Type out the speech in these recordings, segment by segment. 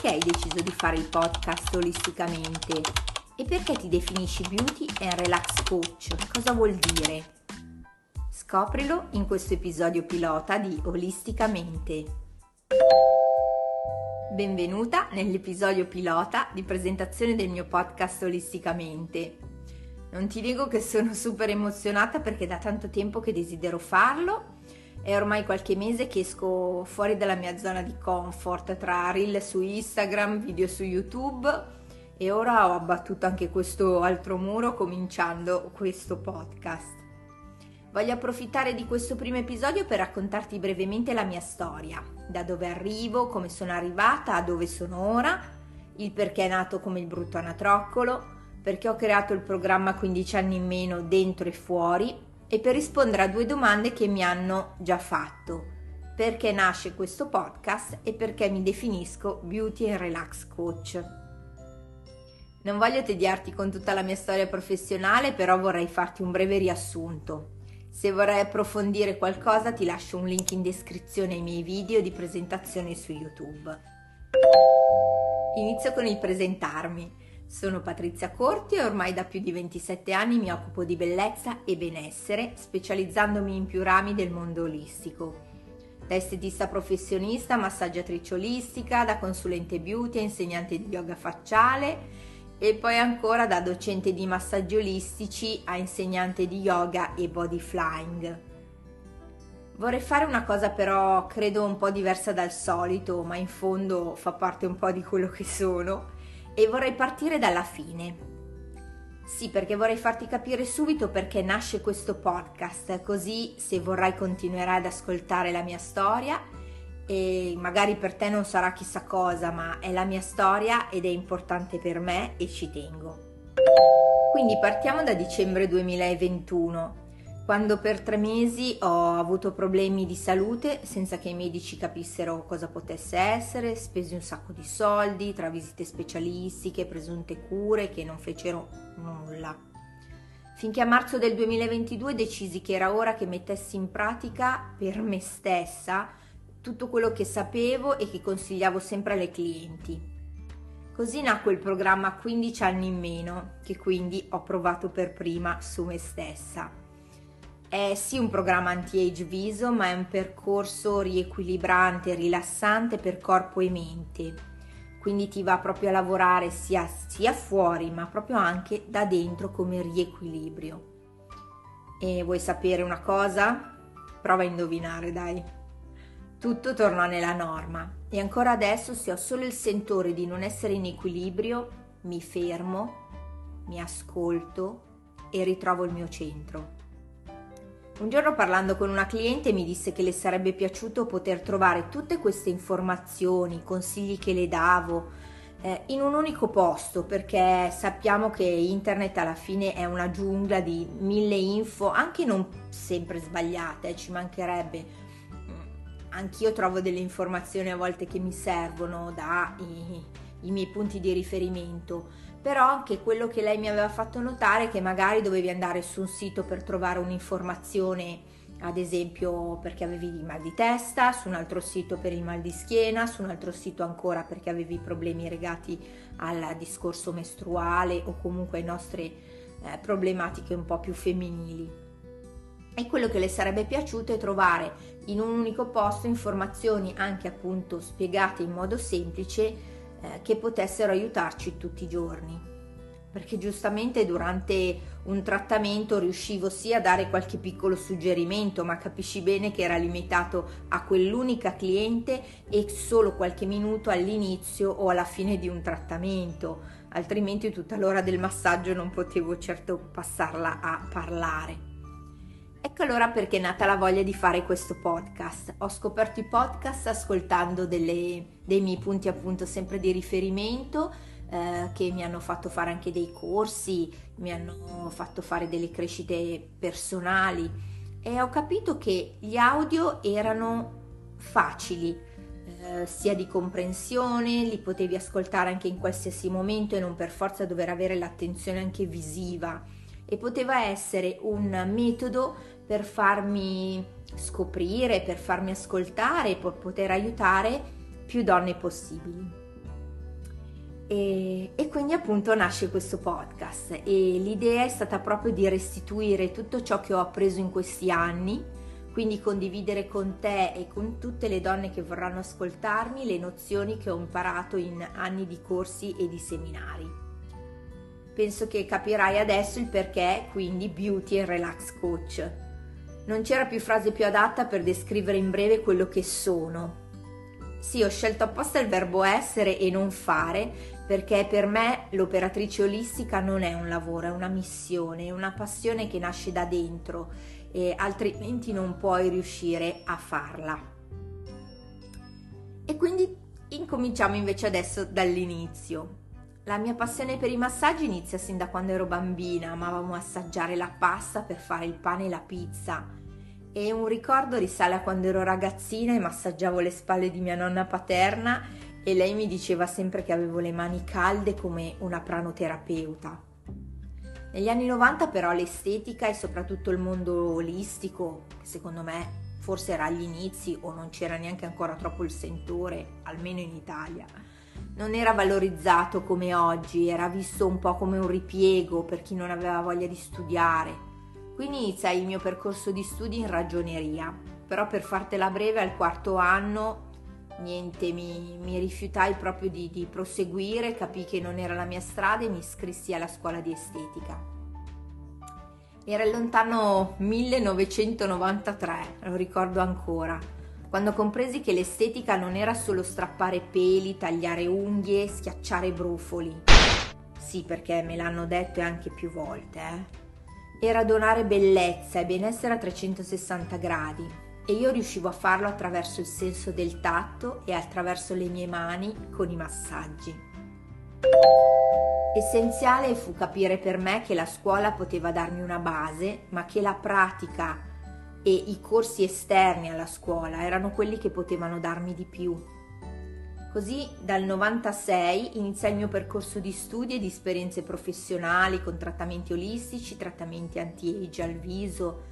perché hai deciso di fare il podcast olisticamente? E perché ti definisci beauty and relax coach? Cosa vuol dire? Scoprilo in questo episodio pilota di Olisticamente. Benvenuta nell'episodio pilota di presentazione del mio podcast Olisticamente. Non ti dico che sono super emozionata perché da tanto tempo che desidero farlo è ormai qualche mese che esco fuori dalla mia zona di comfort tra reel su Instagram, video su YouTube e ora ho abbattuto anche questo altro muro cominciando questo podcast. Voglio approfittare di questo primo episodio per raccontarti brevemente la mia storia, da dove arrivo, come sono arrivata, a dove sono ora, il perché è nato come il brutto anatroccolo, perché ho creato il programma 15 anni in meno dentro e fuori e per rispondere a due domande che mi hanno già fatto. Perché nasce questo podcast e perché mi definisco Beauty and Relax Coach. Non voglio tediarti con tutta la mia storia professionale, però vorrei farti un breve riassunto. Se vorrai approfondire qualcosa ti lascio un link in descrizione ai miei video di presentazione su YouTube. Inizio con il presentarmi. Sono Patrizia Corti e ormai da più di 27 anni mi occupo di bellezza e benessere, specializzandomi in più rami del mondo olistico. Da estetista professionista, massaggiatrice olistica, da consulente beauty e insegnante di yoga facciale e poi ancora da docente di massaggi olistici a insegnante di yoga e body flying. Vorrei fare una cosa però credo un po' diversa dal solito, ma in fondo fa parte un po' di quello che sono e vorrei partire dalla fine. Sì, perché vorrei farti capire subito perché nasce questo podcast, così se vorrai continuerai ad ascoltare la mia storia e magari per te non sarà chissà cosa, ma è la mia storia ed è importante per me e ci tengo. Quindi partiamo da dicembre 2021 quando per tre mesi ho avuto problemi di salute senza che i medici capissero cosa potesse essere, spesi un sacco di soldi tra visite specialistiche, presunte cure che non fecero nulla. Finché a marzo del 2022 decisi che era ora che mettessi in pratica per me stessa tutto quello che sapevo e che consigliavo sempre alle clienti. Così nacque il programma 15 anni in meno, che quindi ho provato per prima su me stessa. È sì un programma anti-age viso, ma è un percorso riequilibrante rilassante per corpo e mente. Quindi ti va proprio a lavorare sia, sia fuori, ma proprio anche da dentro come riequilibrio. E vuoi sapere una cosa? Prova a indovinare, dai. Tutto torna nella norma e ancora adesso se ho solo il sentore di non essere in equilibrio, mi fermo, mi ascolto e ritrovo il mio centro. Un giorno parlando con una cliente mi disse che le sarebbe piaciuto poter trovare tutte queste informazioni, consigli che le davo eh, in un unico posto perché sappiamo che internet alla fine è una giungla di mille info, anche non sempre sbagliate, eh, ci mancherebbe. Mm, anch'io trovo delle informazioni a volte che mi servono dai miei punti di riferimento però anche quello che lei mi aveva fatto notare è che magari dovevi andare su un sito per trovare un'informazione ad esempio perché avevi il mal di testa, su un altro sito per il mal di schiena, su un altro sito ancora perché avevi problemi legati al discorso mestruale o comunque ai nostre eh, problematiche un po' più femminili. E quello che le sarebbe piaciuto è trovare in un unico posto informazioni anche appunto spiegate in modo semplice eh, che potessero aiutarci tutti i giorni. Perché giustamente durante un trattamento riuscivo sì a dare qualche piccolo suggerimento, ma capisci bene che era limitato a quell'unica cliente e solo qualche minuto all'inizio o alla fine di un trattamento, altrimenti tutta l'ora del massaggio non potevo certo passarla a parlare. Ecco allora perché è nata la voglia di fare questo podcast. Ho scoperto i podcast ascoltando delle, dei miei punti appunto sempre di riferimento eh, che mi hanno fatto fare anche dei corsi, mi hanno fatto fare delle crescite personali e ho capito che gli audio erano facili, eh, sia di comprensione, li potevi ascoltare anche in qualsiasi momento e non per forza dover avere l'attenzione anche visiva e poteva essere un metodo per farmi scoprire, per farmi ascoltare per poter aiutare più donne possibili. E, e, quindi appunto nasce questo podcast e l'idea è stata proprio di restituire tutto ciò che ho appreso in questi anni, quindi condividere con te e con tutte le donne che vorranno ascoltarmi le nozioni che ho imparato in anni di corsi e di seminari. Penso che capirai adesso il perché quindi Beauty and Relax Coach. Non c'era più frase più adatta per descrivere in breve quello che sono. Sì, ho scelto apposta il verbo essere e non fare perché per me l'operatrice olistica non è un lavoro, è una missione, è una passione che nasce da dentro e altrimenti non puoi riuscire a farla. E quindi incominciamo invece adesso dall'inizio. La mia passione per i massaggi inizia sin da quando ero bambina, amavamo assaggiare la pasta per fare il pane e la pizza. E un ricordo risale a quando ero ragazzina e massaggiavo le spalle di mia nonna paterna e lei mi diceva sempre che avevo le mani calde come una pranoterapeuta. Negli anni 90 però l'estetica e soprattutto il mondo olistico, che secondo me forse era agli inizi o non c'era neanche ancora troppo il sentore, almeno in Italia, non era valorizzato come oggi, era visto un po' come un ripiego per chi non aveva voglia di studiare. Quindi iniziai il mio percorso di studi in ragioneria, però per fartela breve al quarto anno niente, mi, mi rifiutai proprio di, di proseguire, capii che non era la mia strada e mi iscrissi alla scuola di estetica. Era lontano 1993, lo ricordo ancora, quando compresi che l'estetica non era solo strappare peli, tagliare unghie, schiacciare brufoli. Sì, perché me l'hanno detto anche più volte, eh. Era donare bellezza e benessere a 360 gradi, e io riuscivo a farlo attraverso il senso del tatto e attraverso le mie mani con i massaggi. Essenziale fu capire per me che la scuola poteva darmi una base, ma che la pratica e i corsi esterni alla scuola erano quelli che potevano darmi di più. Così dal 96 iniziai il mio percorso di studi e di esperienze professionali con trattamenti olistici, trattamenti anti-age al viso,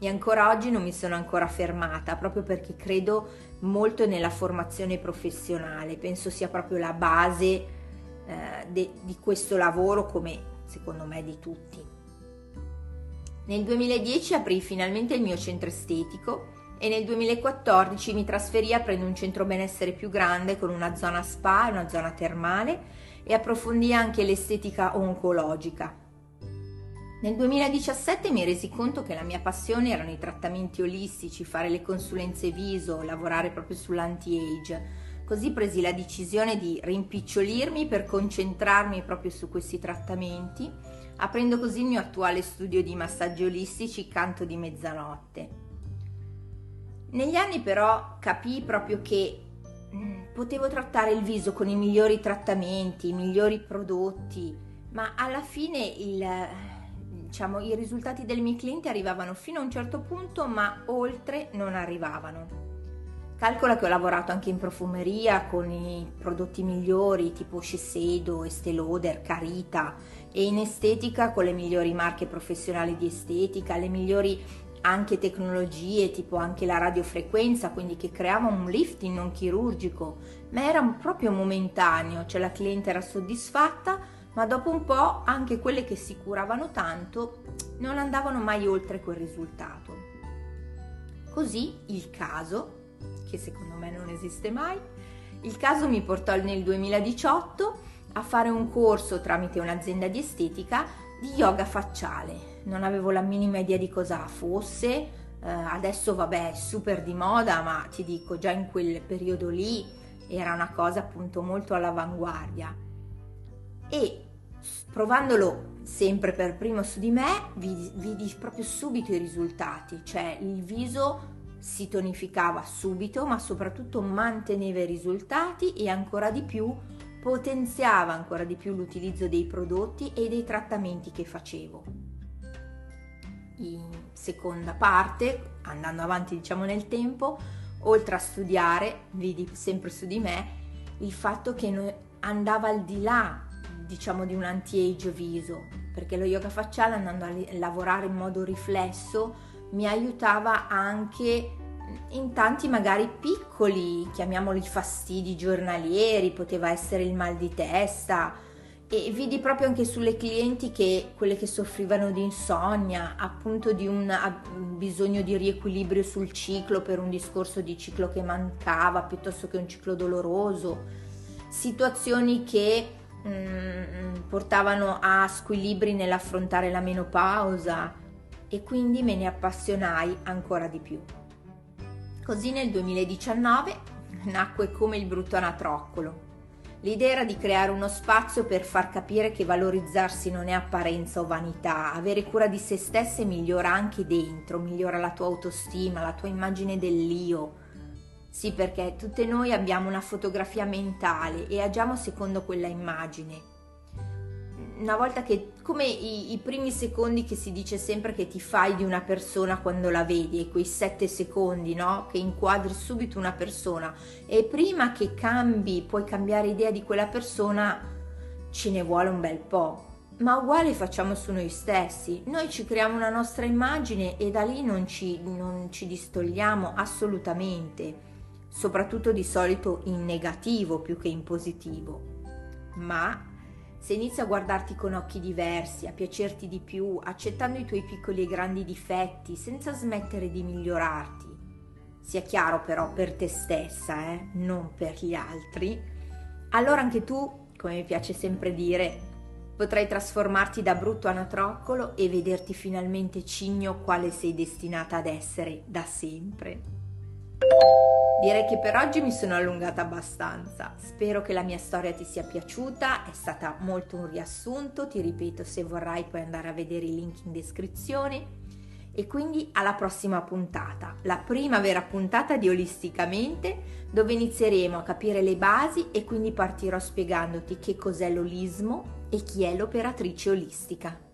e ancora oggi non mi sono ancora fermata proprio perché credo molto nella formazione professionale, penso sia proprio la base eh, de, di questo lavoro come secondo me di tutti. Nel 2010 aprì finalmente il mio centro estetico e nel 2014 mi trasferì aprendo un centro benessere più grande con una zona spa e una zona termale e approfondì anche l'estetica oncologica nel 2017 mi resi conto che la mia passione erano i trattamenti olistici, fare le consulenze viso, lavorare proprio sull'anti-age. Così presi la decisione di rimpicciolirmi per concentrarmi proprio su questi trattamenti, aprendo così il mio attuale studio di massaggi olistici Canto di Mezzanotte. Negli anni però capii proprio che mm, potevo trattare il viso con i migliori trattamenti, i migliori prodotti, ma alla fine il diciamo, i risultati dei miei clienti arrivavano fino a un certo punto, ma oltre non arrivavano. Calcola che ho lavorato anche in profumeria con i prodotti migliori tipo Shiseido, Estée Lauder, Carita e in estetica con le migliori marche professionali di estetica, le migliori anche tecnologie tipo anche la radiofrequenza, quindi che creava un lifting non chirurgico, ma era proprio momentaneo, cioè la cliente era soddisfatta ma dopo un po' anche quelle che si curavano tanto non andavano mai oltre quel risultato. Così il caso, che secondo me non esiste mai, il caso mi portò nel 2018 a fare un corso tramite un'azienda di estetica di yoga facciale. Non avevo la minima idea di cosa fosse, eh, adesso vabbè è super di moda, ma ti dico già in quel periodo lì era una cosa appunto molto all'avanguardia. E provandolo sempre per primo su di me, vidi, proprio subito i risultati, cioè il viso si tonificava subito, ma soprattutto manteneva i risultati e ancora di più potenziava ancora di più l'utilizzo dei prodotti e dei trattamenti che facevo. In seconda parte, andando avanti diciamo nel tempo, oltre a studiare, vidi sempre su di me il fatto che andava al di là diciamo di un anti-age viso, perché lo yoga facciale andando a lavorare in modo riflesso mi aiutava anche in tanti magari piccoli, chiamiamoli fastidi giornalieri, poteva essere il mal di testa. E vidi proprio anche sulle clienti che quelle che soffrivano di insonnia, appunto di un bisogno di riequilibrio sul ciclo per un discorso di ciclo che mancava piuttosto che un ciclo doloroso, situazioni che mh, mm, portavano a squilibri nell'affrontare la menopausa e quindi me ne appassionai ancora di più. Così nel 2019 nacque come il brutto anatroccolo. L'idea era di creare uno spazio per far capire che valorizzarsi non è apparenza o vanità, avere cura di se stesse migliora anche dentro, migliora la tua autostima, la tua immagine dell'io. Sì, perché tutte noi abbiamo una fotografia mentale e agiamo secondo quella immagine una volta che, come i, i, primi secondi che si dice sempre che ti fai di una persona quando la vedi, e quei sette secondi, no? Che inquadri subito una persona e prima che cambi, puoi cambiare idea di quella persona, ce ne vuole un bel po'. Ma uguale facciamo su noi stessi, noi ci creiamo una nostra immagine e da lì non ci, non ci distogliamo assolutamente, soprattutto di solito in negativo più che in positivo. Ma se inizi a guardarti con occhi diversi, a piacerti di più, accettando i tuoi piccoli e grandi difetti, senza smettere di migliorarti, sia chiaro però per te stessa, eh, non per gli altri, allora anche tu, come mi piace sempre dire, potrai trasformarti da brutto anatroccolo e vederti finalmente cigno quale sei destinata ad essere da sempre. Direi che per oggi mi sono allungata abbastanza. Spero che la mia storia ti sia piaciuta, è stata molto un riassunto, ti ripeto se vorrai puoi andare a vedere i link in descrizione. E quindi alla prossima puntata, la prima vera puntata di Olisticamente, dove inizieremo a capire le basi e quindi partirò spiegandoti che cos'è l'olismo e chi è l'operatrice olistica.